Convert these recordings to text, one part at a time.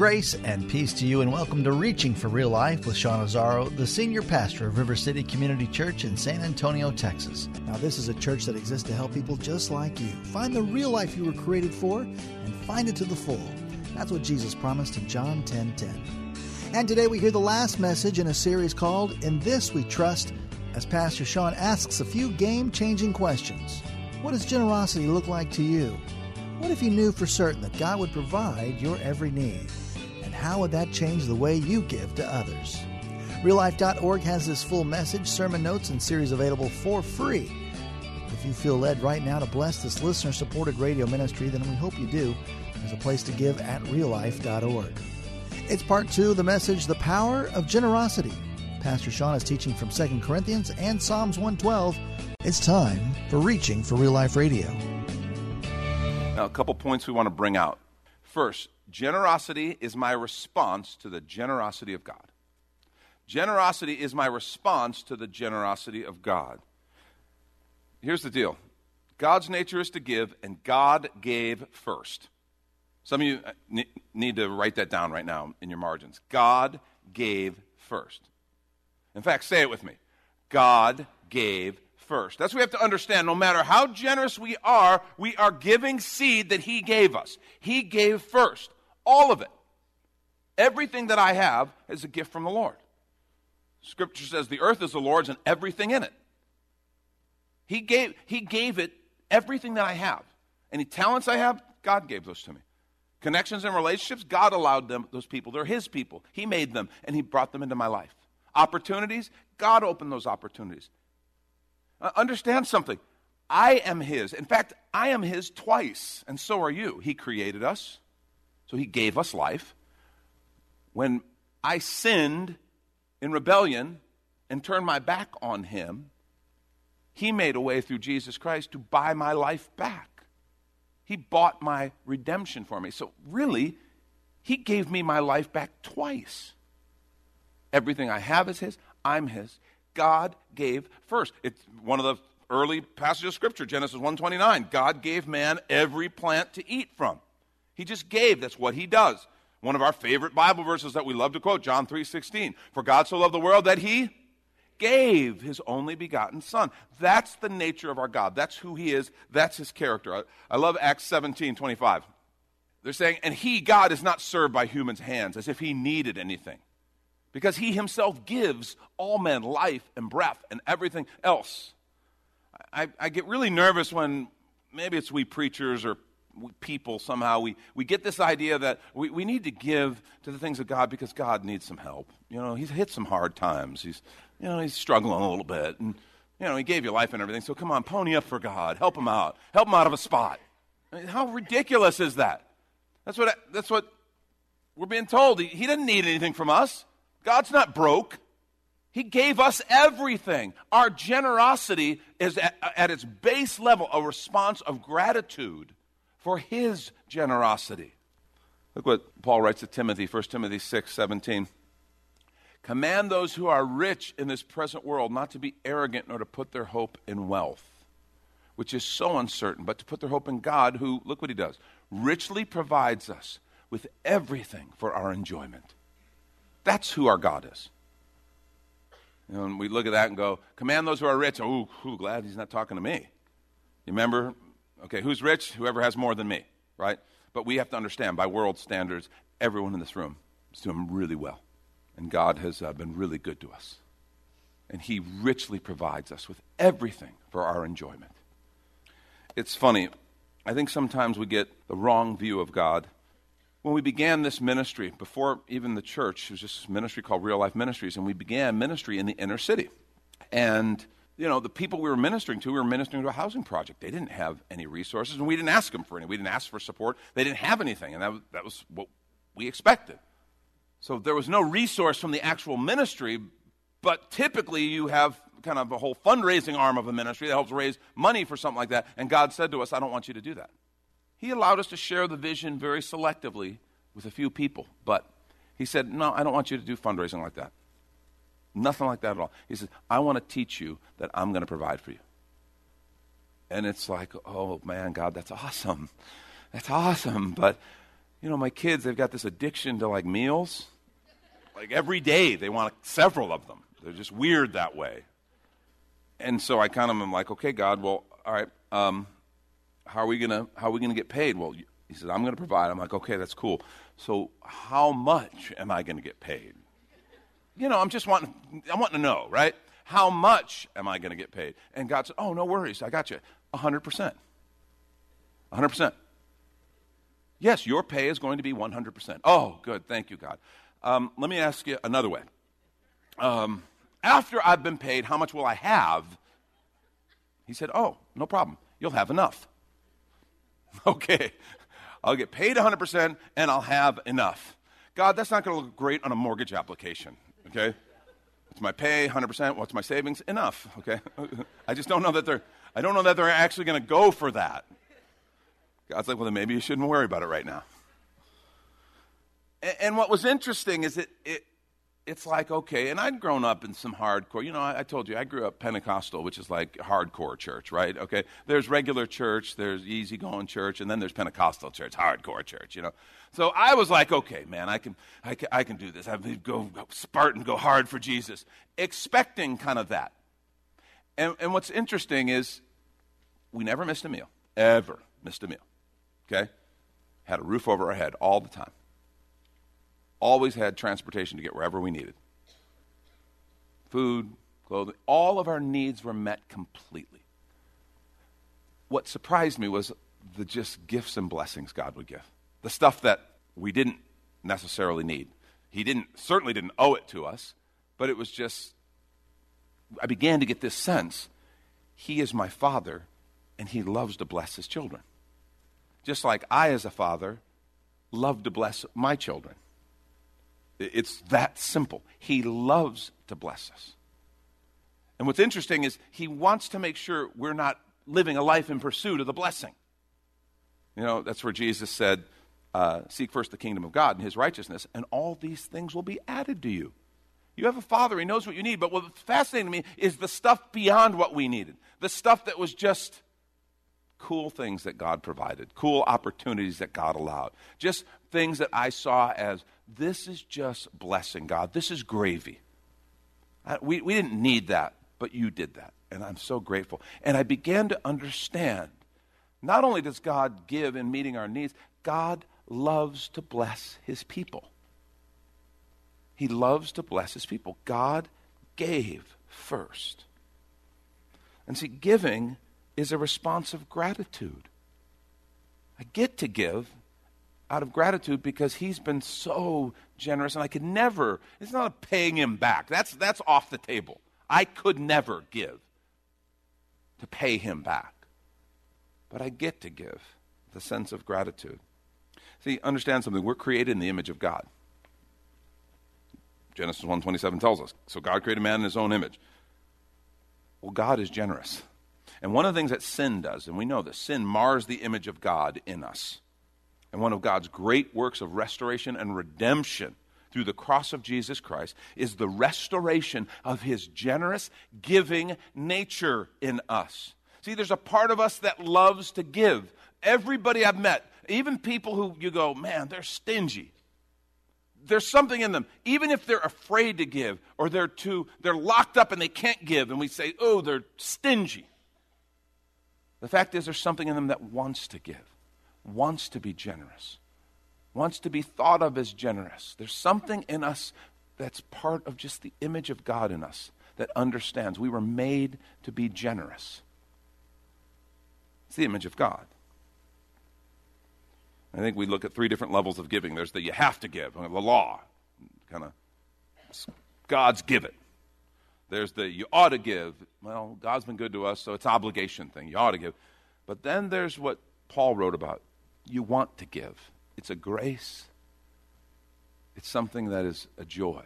Grace and peace to you, and welcome to Reaching for Real Life with Sean Azzaro, the senior pastor of River City Community Church in San Antonio, Texas. Now, this is a church that exists to help people just like you find the real life you were created for and find it to the full. That's what Jesus promised in John 10 10. And today we hear the last message in a series called In This We Trust, as Pastor Sean asks a few game changing questions. What does generosity look like to you? What if you knew for certain that God would provide your every need? How would that change the way you give to others? RealLife.org has this full message, sermon notes, and series available for free. If you feel led right now to bless this listener supported radio ministry, then we hope you do. There's a place to give at reallife.org. It's part two of the message, The Power of Generosity. Pastor Sean is teaching from 2 Corinthians and Psalms 112. It's time for Reaching for Real Life Radio. Now, a couple points we want to bring out. First, generosity is my response to the generosity of God. Generosity is my response to the generosity of God. Here's the deal God's nature is to give, and God gave first. Some of you uh, need to write that down right now in your margins. God gave first. In fact, say it with me God gave first. That's what we have to understand. No matter how generous we are, we are giving seed that He gave us. He gave first. All of it. Everything that I have is a gift from the Lord. Scripture says the earth is the Lord's and everything in it. He gave, he gave it everything that I have. Any talents I have, God gave those to me. Connections and relationships, God allowed them, those people. They're His people. He made them and He brought them into my life. Opportunities, God opened those opportunities. Uh, understand something. I am His. In fact, I am His twice, and so are you. He created us, so He gave us life. When I sinned in rebellion and turned my back on Him, He made a way through Jesus Christ to buy my life back. He bought my redemption for me. So, really, He gave me my life back twice. Everything I have is His, I'm His. God gave first. It's one of the early passages of Scripture, Genesis 129. God gave man every plant to eat from. He just gave. That's what He does. One of our favorite Bible verses that we love to quote, John 3:16. For God so loved the world that He gave his only begotten son. That's the nature of our God. That's who he is. That's his character. I, love Acts 17 25. They're saying, and he, God, is not served by humans' hands as if he needed anything. Because he himself gives all men life and breath and everything else. I, I get really nervous when maybe it's we preachers or people somehow we, we get this idea that we, we need to give to the things of god because god needs some help you know he's hit some hard times he's you know, he's struggling a little bit. And, you know, he gave you life and everything. So come on, pony up for God. Help him out. Help him out of a spot. I mean, how ridiculous is that? That's what, that's what we're being told. He, he didn't need anything from us. God's not broke. He gave us everything. Our generosity is at, at its base level a response of gratitude for his generosity. Look what Paul writes to Timothy, 1 Timothy 6 17. Command those who are rich in this present world not to be arrogant nor to put their hope in wealth, which is so uncertain, but to put their hope in God, who, look what he does, richly provides us with everything for our enjoyment. That's who our God is. And we look at that and go, command those who are rich. Oh, ooh, glad he's not talking to me. You remember? Okay, who's rich? Whoever has more than me, right? But we have to understand, by world standards, everyone in this room is doing really well. And God has uh, been really good to us. And He richly provides us with everything for our enjoyment. It's funny. I think sometimes we get the wrong view of God. When we began this ministry, before even the church, it was just a ministry called Real Life Ministries, and we began ministry in the inner city. And you know, the people we were ministering to, we were ministering to a housing project. They didn't have any resources, and we didn't ask them for any. We didn't ask for support. They didn't have anything, and that was, that was what we expected. So there was no resource from the actual ministry, but typically you have kind of a whole fundraising arm of a ministry that helps raise money for something like that. And God said to us, I don't want you to do that. He allowed us to share the vision very selectively with a few people, but He said, No, I don't want you to do fundraising like that. Nothing like that at all. He says, I want to teach you that I'm going to provide for you. And it's like, oh man, God, that's awesome. That's awesome. But, you know, my kids, they've got this addiction to like meals. Like every day, they want several of them. They're just weird that way. And so I kind of am like, okay, God, well, all right, um, how are we gonna how are we gonna get paid? Well, he says, I'm gonna provide. I'm like, okay, that's cool. So how much am I gonna get paid? You know, I'm just wanting I want to know, right? How much am I gonna get paid? And God said, Oh, no worries, I got you. hundred percent. hundred percent. Yes, your pay is going to be 100%. Oh, good. Thank you, God. Um, let me ask you another way. Um, after I've been paid, how much will I have? He said, Oh, no problem. You'll have enough. Okay. I'll get paid 100% and I'll have enough. God, that's not going to look great on a mortgage application. Okay? It's my pay, 100%. What's my savings? Enough. Okay? I just don't know that they're, I don't know that they're actually going to go for that. God's like, well, then maybe you shouldn't worry about it right now. And, and what was interesting is it, it, it's like, okay, and I'd grown up in some hardcore, you know, I, I, told you, I grew up Pentecostal, which is like hardcore church, right? Okay, there's regular church, there's easygoing church, and then there's Pentecostal church, hardcore church, you know. So I was like, okay, man, I can, I can, I can do this. I go, go Spartan, go hard for Jesus, expecting kind of that. And, and what's interesting is we never missed a meal, ever missed a meal, okay? Had a roof over our head all the time always had transportation to get wherever we needed food, clothing, all of our needs were met completely. What surprised me was the just gifts and blessings God would give. The stuff that we didn't necessarily need. He didn't certainly didn't owe it to us, but it was just I began to get this sense he is my father and he loves to bless his children. Just like I as a father love to bless my children. It's that simple. He loves to bless us. And what's interesting is he wants to make sure we're not living a life in pursuit of the blessing. You know, that's where Jesus said, uh, Seek first the kingdom of God and his righteousness, and all these things will be added to you. You have a father, he knows what you need. But what's fascinating to me is the stuff beyond what we needed, the stuff that was just cool things that God provided, cool opportunities that God allowed, just things that I saw as this is just blessing, God. This is gravy. I, we, we didn't need that, but you did that. And I'm so grateful. And I began to understand not only does God give in meeting our needs, God loves to bless his people. He loves to bless his people. God gave first. And see, giving is a response of gratitude. I get to give out of gratitude because he's been so generous and I could never, it's not paying him back. That's, that's off the table. I could never give to pay him back. But I get to give the sense of gratitude. See, understand something. We're created in the image of God. Genesis 1:27 tells us. So God created man in his own image. Well, God is generous. And one of the things that sin does, and we know this, sin mars the image of God in us. And one of God's great works of restoration and redemption through the cross of Jesus Christ is the restoration of his generous, giving nature in us. See, there's a part of us that loves to give. Everybody I've met, even people who you go, man, they're stingy. There's something in them, even if they're afraid to give or they're too, they're locked up and they can't give, and we say, oh, they're stingy. The fact is, there's something in them that wants to give wants to be generous, wants to be thought of as generous. There's something in us that's part of just the image of God in us that understands we were made to be generous. It's the image of God. I think we look at three different levels of giving. There's the you have to give, the law, kind of God's give it. There's the you ought to give. Well, God's been good to us, so it's obligation thing. You ought to give. But then there's what Paul wrote about. You want to give. It's a grace. It's something that is a joy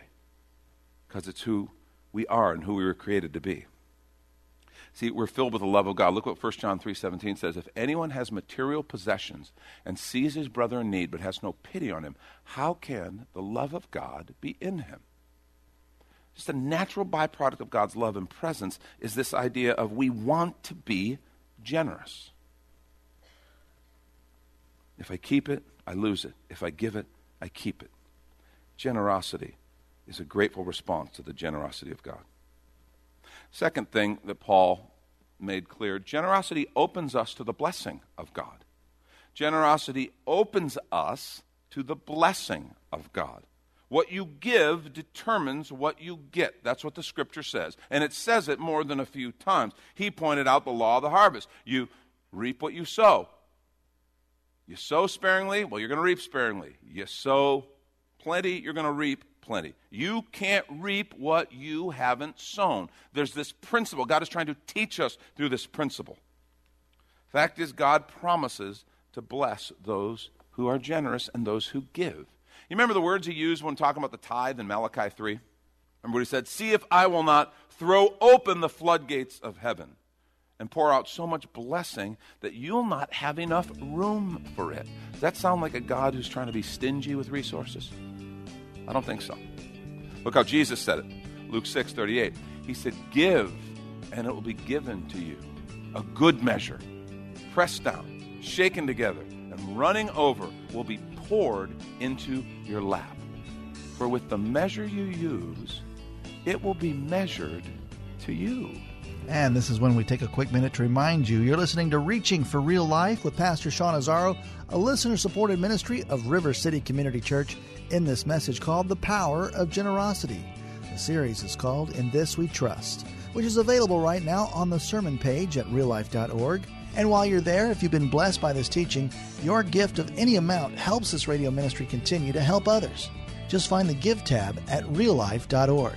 because it's who we are and who we were created to be. See, we're filled with the love of God. Look what 1 John 3:17 says, if anyone has material possessions and sees his brother in need but has no pity on him, how can the love of God be in him? Just a natural byproduct of God's love and presence is this idea of we want to be generous. If I keep it, I lose it. If I give it, I keep it. Generosity is a grateful response to the generosity of God. Second thing that Paul made clear generosity opens us to the blessing of God. Generosity opens us to the blessing of God. What you give determines what you get. That's what the scripture says. And it says it more than a few times. He pointed out the law of the harvest. You reap what you sow. You sow sparingly, well, you're going to reap sparingly. You sow plenty, you're going to reap plenty. You can't reap what you haven't sown. There's this principle. God is trying to teach us through this principle. Fact is, God promises to bless those who are generous and those who give. You remember the words he used when talking about the tithe in Malachi 3? Remember what he said? See if I will not throw open the floodgates of heaven and pour out so much blessing that you'll not have enough room for it. Does that sound like a God who's trying to be stingy with resources? I don't think so. Look how Jesus said it. Luke 6 38. He said, Give, and it will be given to you. A good measure, pressed down, shaken together, and running over will be poured into your lap. For with the measure you use, it will be measured to you. And this is when we take a quick minute to remind you you're listening to Reaching for Real Life with Pastor Sean Azzaro, a listener supported ministry of River City Community Church, in this message called The Power of Generosity. The series is called In This We Trust, which is available right now on the sermon page at reallife.org. And while you're there, if you've been blessed by this teaching, your gift of any amount helps this radio ministry continue to help others. Just find the Give tab at reallife.org.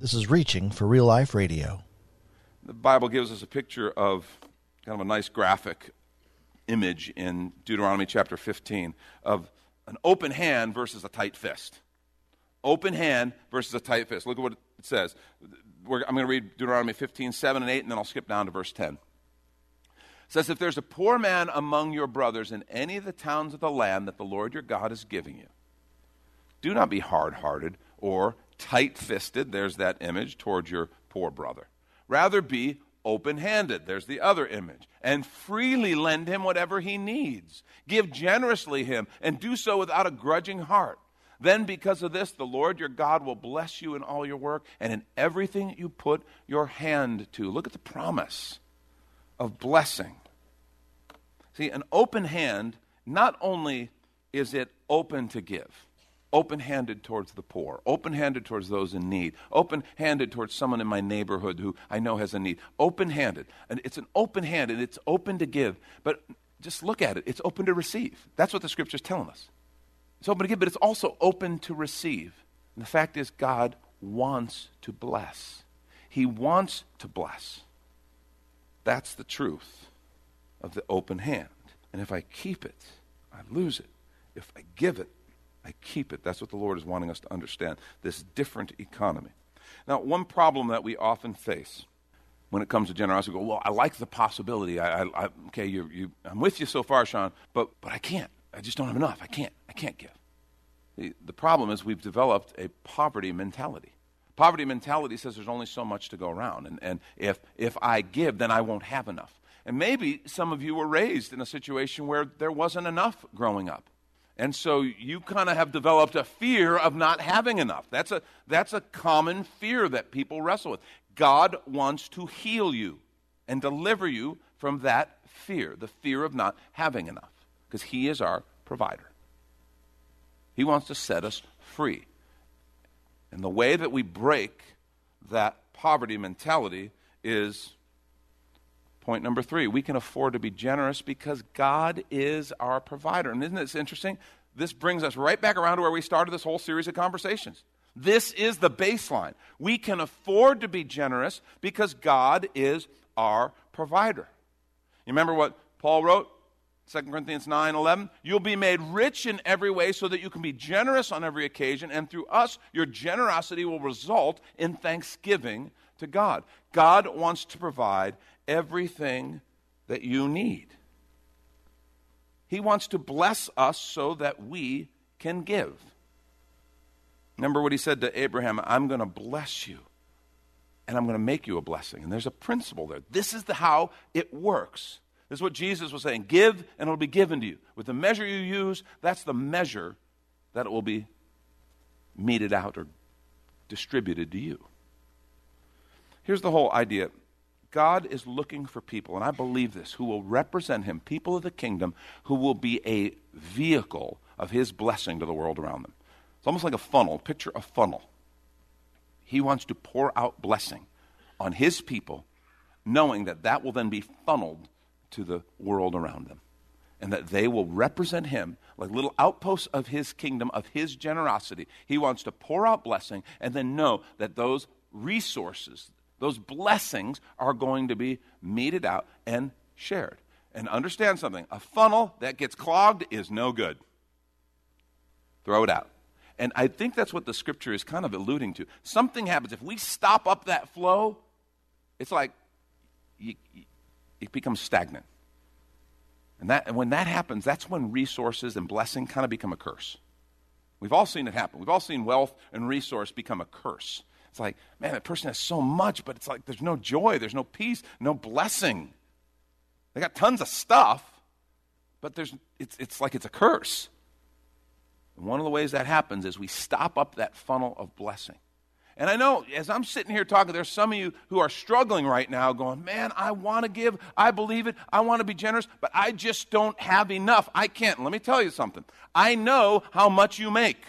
This is Reaching for Real Life Radio. The Bible gives us a picture of kind of a nice graphic image in Deuteronomy chapter 15 of an open hand versus a tight fist. Open hand versus a tight fist. Look at what it says. We're, I'm going to read Deuteronomy 15, 7 and 8, and then I'll skip down to verse 10. It says, If there's a poor man among your brothers in any of the towns of the land that the Lord your God is giving you, do not be hard hearted or tight fisted, there's that image, towards your poor brother. Rather be open handed, there's the other image, and freely lend him whatever he needs. Give generously him, and do so without a grudging heart. Then, because of this, the Lord your God will bless you in all your work and in everything you put your hand to. Look at the promise of blessing. See, an open hand, not only is it open to give, open handed towards the poor, open handed towards those in need, open handed towards someone in my neighborhood who I know has a need. Open handed. And it's an open hand and it's open to give. But just look at it, it's open to receive. That's what the scripture is telling us. It's open to give, but it's also open to receive. And the fact is, God wants to bless. He wants to bless. That's the truth of the open hand. And if I keep it, I lose it. if I give it, I keep it. That's what the Lord is wanting us to understand this different economy. Now, one problem that we often face when it comes to generosity, we go, well, I like the possibility. I, I, I okay, you, you, I'm with you so far, Sean, but, but I can't. I just don't have enough. I can't. I can't give. The, the problem is we've developed a poverty mentality. Poverty mentality says there's only so much to go around, and, and if, if I give, then I won't have enough. And maybe some of you were raised in a situation where there wasn't enough growing up. And so you kind of have developed a fear of not having enough. That's a, that's a common fear that people wrestle with. God wants to heal you and deliver you from that fear, the fear of not having enough, because He is our provider. He wants to set us free. And the way that we break that poverty mentality is Point number three, we can afford to be generous because God is our provider. And isn't this interesting? This brings us right back around to where we started this whole series of conversations. This is the baseline. We can afford to be generous because God is our provider. You remember what Paul wrote? 2 Corinthians 9 11. You'll be made rich in every way so that you can be generous on every occasion, and through us, your generosity will result in thanksgiving to God. God wants to provide everything that you need. He wants to bless us so that we can give. Remember what he said to Abraham I'm going to bless you and I'm going to make you a blessing. And there's a principle there. This is the how it works. This is what Jesus was saying give and it'll be given to you. With the measure you use, that's the measure that it will be meted out or distributed to you. Here's the whole idea God is looking for people, and I believe this, who will represent Him, people of the kingdom, who will be a vehicle of His blessing to the world around them. It's almost like a funnel. Picture a funnel. He wants to pour out blessing on His people, knowing that that will then be funneled to the world around them. And that they will represent him like little outposts of his kingdom, of his generosity. He wants to pour out blessing and then know that those resources, those blessings are going to be meted out and shared. And understand something a funnel that gets clogged is no good. Throw it out. And I think that's what the scripture is kind of alluding to. Something happens. If we stop up that flow, it's like you, you, it becomes stagnant. And, that, and when that happens, that's when resources and blessing kind of become a curse. We've all seen it happen. We've all seen wealth and resource become a curse. It's like, man, that person has so much, but it's like there's no joy, there's no peace, no blessing. They got tons of stuff, but there's, it's, it's like it's a curse. And one of the ways that happens is we stop up that funnel of blessing. And I know as I'm sitting here talking, there's some of you who are struggling right now going, man, I want to give. I believe it. I want to be generous, but I just don't have enough. I can't. Let me tell you something. I know how much you make.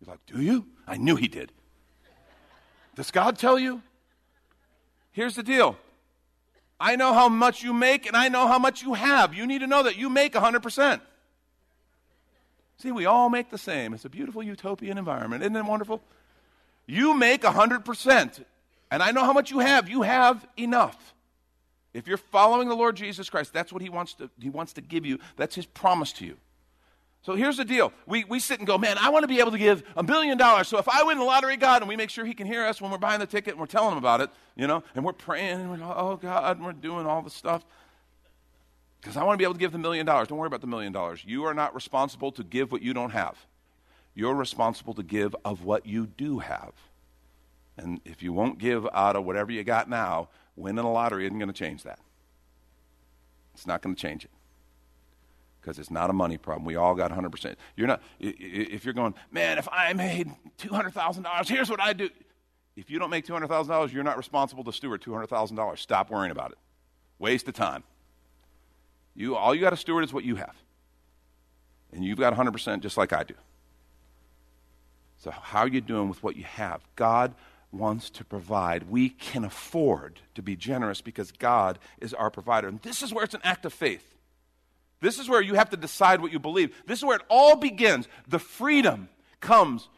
You're like, do you? I knew he did. Does God tell you? Here's the deal I know how much you make, and I know how much you have. You need to know that you make 100%. See, we all make the same. It's a beautiful utopian environment. Isn't it wonderful? You make 100%, and I know how much you have. You have enough. If you're following the Lord Jesus Christ, that's what he wants to, he wants to give you. That's his promise to you. So here's the deal. We, we sit and go, man, I want to be able to give a million dollars. So if I win the lottery, God, and we make sure He can hear us when we're buying the ticket and we're telling Him about it, you know, and we're praying, and we're, oh, God, and we're doing all the stuff. Because I want to be able to give the million dollars. Don't worry about the million dollars. You are not responsible to give what you don't have. You're responsible to give of what you do have. And if you won't give out of whatever you got now, winning a lottery isn't going to change that. It's not going to change it because it's not a money problem. We all got 100%. You're not, if you're going, man, if I made $200,000, here's what I do. If you don't make $200,000, you're not responsible to steward $200,000. Stop worrying about it. Waste of time. You, all you got to steward is what you have. And you've got 100% just like I do. So, how are you doing with what you have? God wants to provide. We can afford to be generous because God is our provider. And this is where it's an act of faith. This is where you have to decide what you believe. This is where it all begins. The freedom comes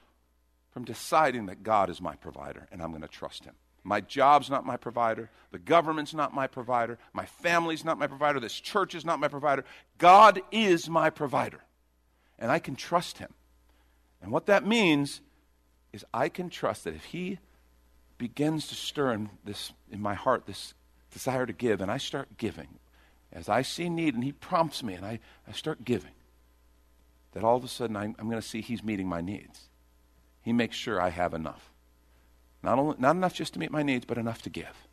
from deciding that God is my provider and I'm going to trust Him. My job's not my provider. The government's not my provider. My family's not my provider. This church is not my provider. God is my provider. and I can trust him. And what that means is I can trust that if he begins to stir in this in my heart this desire to give and I start giving as I see need and he prompts me and I, I start giving that all of a sudden I'm, I'm going to see he's meeting my needs. He makes sure I have enough. Not, only, not enough just to meet my needs, but enough to give.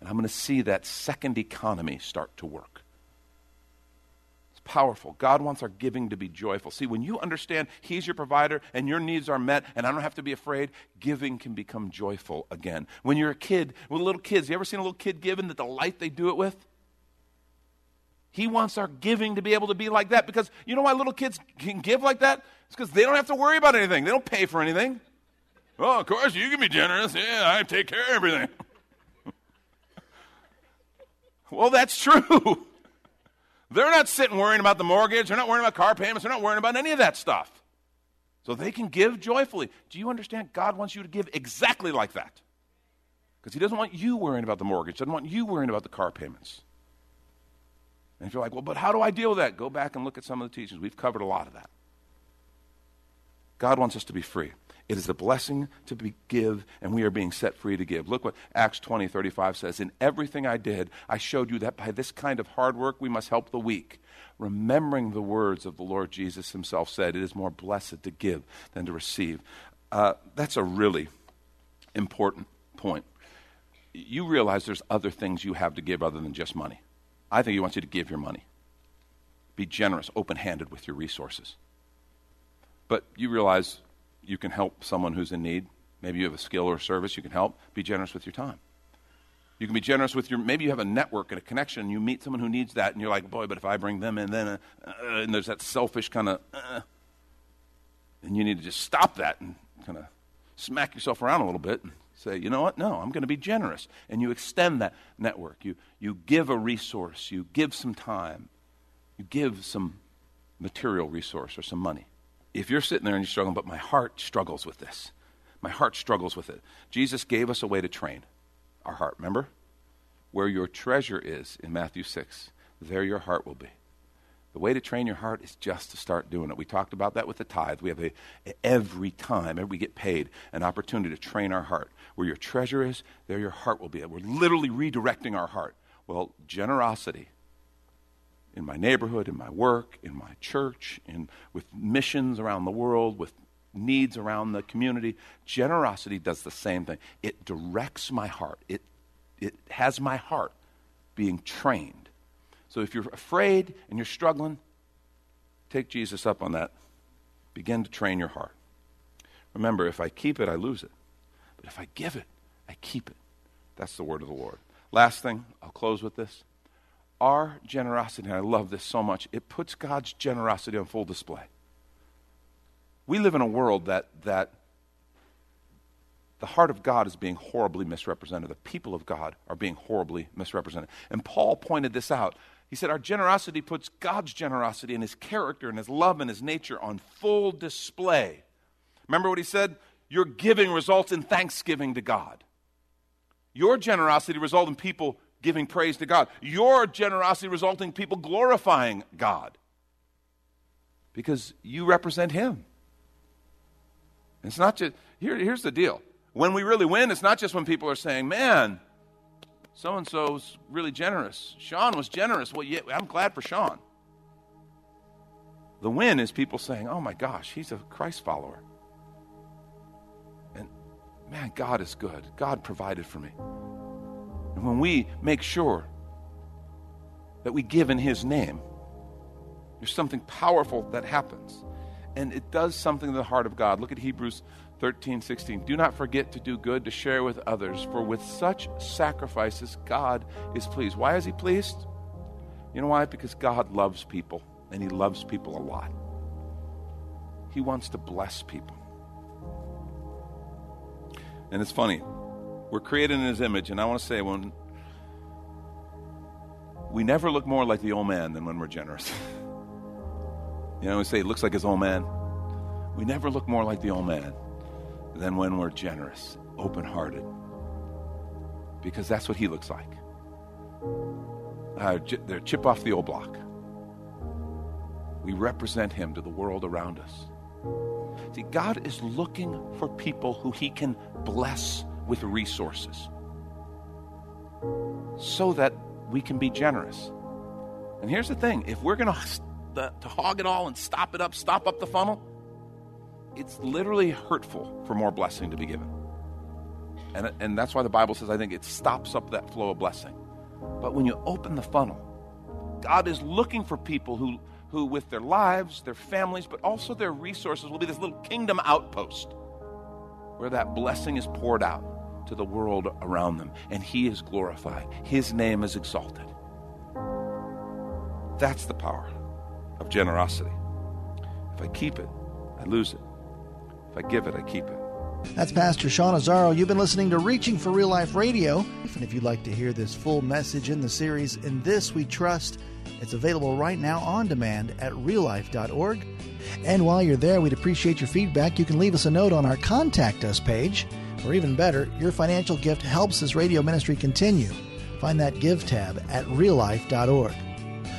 And I'm going to see that second economy start to work. It's powerful. God wants our giving to be joyful. See, when you understand He's your provider and your needs are met, and I don't have to be afraid, giving can become joyful again. When you're a kid, with little kids, you ever seen a little kid give giving the delight they do it with? He wants our giving to be able to be like that because you know why little kids can give like that? It's because they don't have to worry about anything. They don't pay for anything. Oh, of course, you can be generous. Yeah, I take care of everything. well, that's true. They're not sitting worrying about the mortgage. They're not worrying about car payments. They're not worrying about any of that stuff. So they can give joyfully. Do you understand? God wants you to give exactly like that. Because He doesn't want you worrying about the mortgage, doesn't want you worrying about the car payments. And if you're like, well, but how do I deal with that? Go back and look at some of the teachings. We've covered a lot of that. God wants us to be free. It is a blessing to be, give, and we are being set free to give. Look what Acts 20, 35 says. In everything I did, I showed you that by this kind of hard work we must help the weak. Remembering the words of the Lord Jesus himself said, It is more blessed to give than to receive. Uh, that's a really important point. You realize there's other things you have to give other than just money. I think he wants you to give your money. Be generous, open handed with your resources. But you realize you can help someone who's in need. Maybe you have a skill or a service you can help. Be generous with your time. You can be generous with your, maybe you have a network and a connection, and you meet someone who needs that, and you're like, boy, but if I bring them in, then, uh, uh, and there's that selfish kind of, uh, and you need to just stop that and kind of smack yourself around a little bit say, you know what? No, I'm going to be generous. And you extend that network. You, you give a resource, you give some time, you give some material resource or some money if you're sitting there and you're struggling, but my heart struggles with this, my heart struggles with it. Jesus gave us a way to train our heart, remember? Where your treasure is in Matthew 6, there your heart will be. The way to train your heart is just to start doing it. We talked about that with the tithe. We have a, every time we get paid an opportunity to train our heart. Where your treasure is, there your heart will be. We're literally redirecting our heart. Well, generosity in my neighborhood, in my work, in my church, in, with missions around the world, with needs around the community. Generosity does the same thing. It directs my heart, it, it has my heart being trained. So if you're afraid and you're struggling, take Jesus up on that. Begin to train your heart. Remember, if I keep it, I lose it. But if I give it, I keep it. That's the word of the Lord. Last thing, I'll close with this our generosity, and I love this so much, it puts God's generosity on full display. We live in a world that, that the heart of God is being horribly misrepresented. The people of God are being horribly misrepresented. And Paul pointed this out. He said, Our generosity puts God's generosity and his character and his love and his nature on full display. Remember what he said? Your giving results in thanksgiving to God. Your generosity results in people giving praise to God. Your generosity resulting people glorifying God because you represent Him. It's not just, here, here's the deal. When we really win, it's not just when people are saying, man, so and so's really generous. Sean was generous. Well, yeah, I'm glad for Sean. The win is people saying, oh my gosh, he's a Christ follower. And man, God is good. God provided for me. And when we make sure that we give in His name, there's something powerful that happens. And it does something to the heart of God. Look at Hebrews 13, 16. Do not forget to do good, to share with others, for with such sacrifices, God is pleased. Why is He pleased? You know why? Because God loves people, and He loves people a lot. He wants to bless people. And it's funny, we're created in His image, and I want to say when we never look more like the old man than when we're generous. you know, we say it looks like his old man. We never look more like the old man than when we're generous, open hearted, because that's what he looks like. Uh, they're chip off the old block. we represent him to the world around us. See, God is looking for people who he can bless with resources so that we can be generous. And here's the thing if we're going to to hog it all and stop it up, stop up the funnel, it's literally hurtful for more blessing to be given. And, and that's why the Bible says, I think it stops up that flow of blessing. But when you open the funnel, God is looking for people who, who, with their lives, their families, but also their resources, will be this little kingdom outpost where that blessing is poured out to the world around them and He is glorified, His name is exalted. That's the power of generosity. If I keep it, I lose it. I give it, I keep it. That's Pastor Sean Azzaro. You've been listening to Reaching for Real Life Radio. And if you'd like to hear this full message in the series, In This We Trust, it's available right now on demand at reallife.org. And while you're there, we'd appreciate your feedback. You can leave us a note on our Contact Us page, or even better, your financial gift helps this radio ministry continue. Find that Give tab at reallife.org.